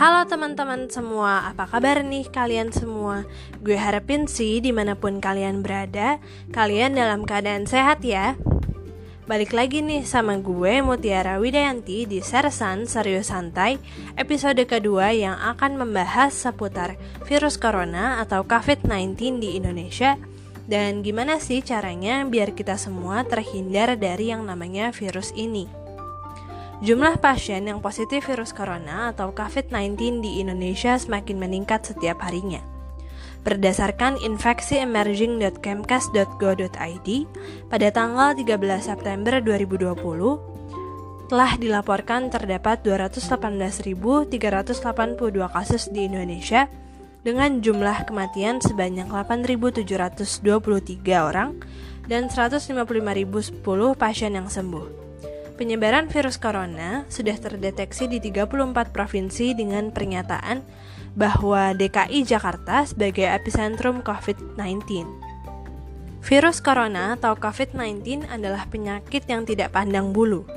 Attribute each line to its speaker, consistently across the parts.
Speaker 1: Halo teman-teman semua, apa kabar nih kalian semua? Gue harapin sih di mana pun kalian berada, kalian dalam keadaan sehat ya. Balik lagi nih sama gue Mutiara Widayanti di Sersan Serius Santai Episode kedua yang akan membahas seputar virus corona atau COVID-19 di Indonesia Dan gimana sih caranya biar kita semua terhindar dari yang namanya virus ini Jumlah pasien yang positif virus corona atau COVID-19 di Indonesia semakin meningkat setiap harinya. Berdasarkan infeksiemerging.kemkes.go.id, pada tanggal 13 September 2020, telah dilaporkan terdapat 218.382 kasus di Indonesia dengan jumlah kematian sebanyak 8.723 orang dan 155.010 pasien yang sembuh. Penyebaran virus corona sudah terdeteksi di 34 provinsi dengan pernyataan bahwa DKI Jakarta sebagai epicentrum COVID-19. Virus corona atau COVID-19 adalah penyakit yang tidak pandang bulu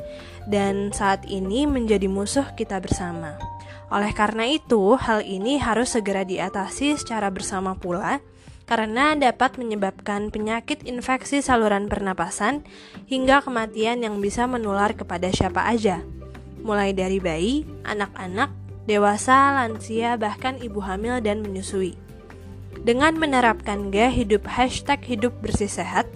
Speaker 1: dan saat ini menjadi musuh kita bersama. Oleh karena itu, hal ini harus segera diatasi secara bersama pula karena dapat menyebabkan penyakit infeksi saluran pernapasan hingga kematian yang bisa menular kepada siapa aja, mulai dari bayi, anak-anak, dewasa, lansia, bahkan ibu hamil dan menyusui. Dengan menerapkan gaya hidup hashtag hidup bersih sehat,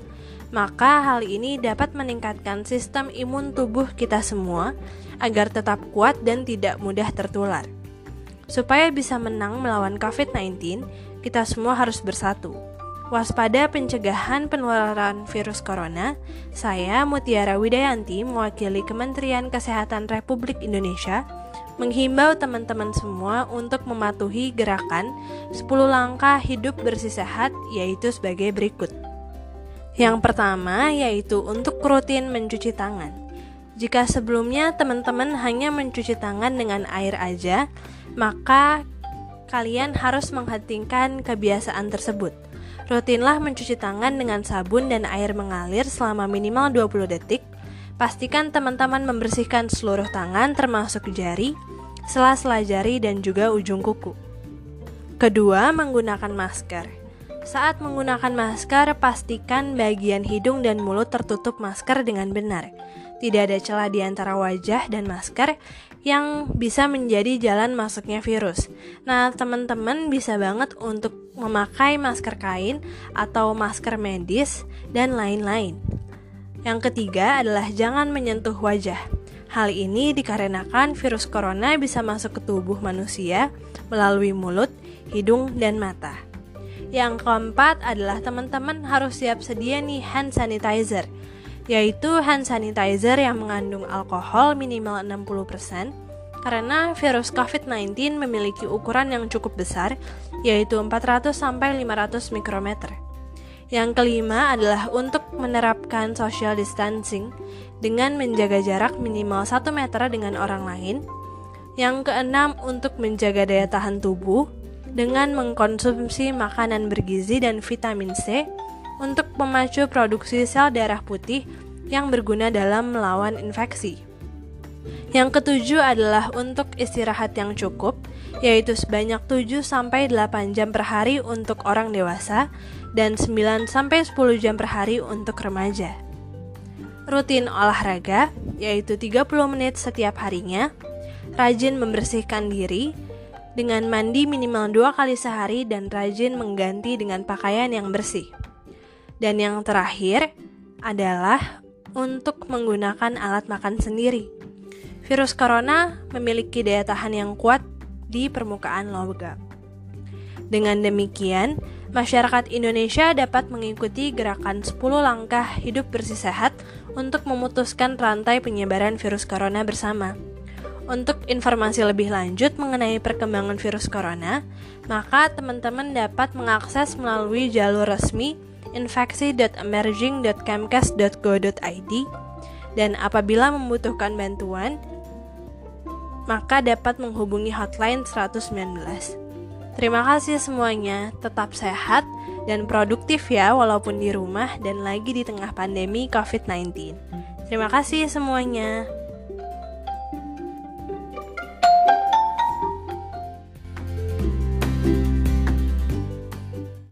Speaker 1: maka hal ini dapat meningkatkan sistem imun tubuh kita semua agar tetap kuat dan tidak mudah tertular. Supaya bisa menang melawan COVID-19, kita semua harus bersatu. Waspada pencegahan penularan virus corona, saya Mutiara Widayanti mewakili Kementerian Kesehatan Republik Indonesia menghimbau teman-teman semua untuk mematuhi gerakan 10 langkah hidup bersih sehat yaitu sebagai berikut. Yang pertama yaitu untuk rutin mencuci tangan. Jika sebelumnya teman-teman hanya mencuci tangan dengan air aja, maka kalian harus menghentikan kebiasaan tersebut. Rutinlah mencuci tangan dengan sabun dan air mengalir selama minimal 20 detik. Pastikan teman-teman membersihkan seluruh tangan termasuk jari, sela-sela jari dan juga ujung kuku. Kedua, menggunakan masker. Saat menggunakan masker, pastikan bagian hidung dan mulut tertutup masker dengan benar. Tidak ada celah di antara wajah dan masker yang bisa menjadi jalan masuknya virus. Nah, teman-teman bisa banget untuk memakai masker kain atau masker medis dan lain-lain. Yang ketiga adalah jangan menyentuh wajah. Hal ini dikarenakan virus corona bisa masuk ke tubuh manusia melalui mulut, hidung, dan mata. Yang keempat adalah teman-teman harus siap sedia nih hand sanitizer yaitu hand sanitizer yang mengandung alkohol minimal 60% karena virus COVID-19 memiliki ukuran yang cukup besar yaitu 400 sampai 500 mikrometer. Yang kelima adalah untuk menerapkan social distancing dengan menjaga jarak minimal 1 meter dengan orang lain. Yang keenam untuk menjaga daya tahan tubuh dengan mengkonsumsi makanan bergizi dan vitamin C untuk memacu produksi sel darah putih yang berguna dalam melawan infeksi. Yang ketujuh adalah untuk istirahat yang cukup, yaitu sebanyak 7 sampai 8 jam per hari untuk orang dewasa dan 9 sampai 10 jam per hari untuk remaja. Rutin olahraga, yaitu 30 menit setiap harinya. Rajin membersihkan diri dengan mandi minimal dua kali sehari dan rajin mengganti dengan pakaian yang bersih. Dan yang terakhir adalah untuk menggunakan alat makan sendiri. Virus corona memiliki daya tahan yang kuat di permukaan logam. Dengan demikian, masyarakat Indonesia dapat mengikuti gerakan 10 langkah hidup bersih sehat untuk memutuskan rantai penyebaran virus corona bersama. Untuk informasi lebih lanjut mengenai perkembangan virus corona, maka teman-teman dapat mengakses melalui jalur resmi infeksi.emerging.kemkes.go.id dan apabila membutuhkan bantuan, maka dapat menghubungi hotline 119. Terima kasih semuanya, tetap sehat dan produktif ya walaupun di rumah dan lagi di tengah pandemi COVID-19. Terima kasih semuanya.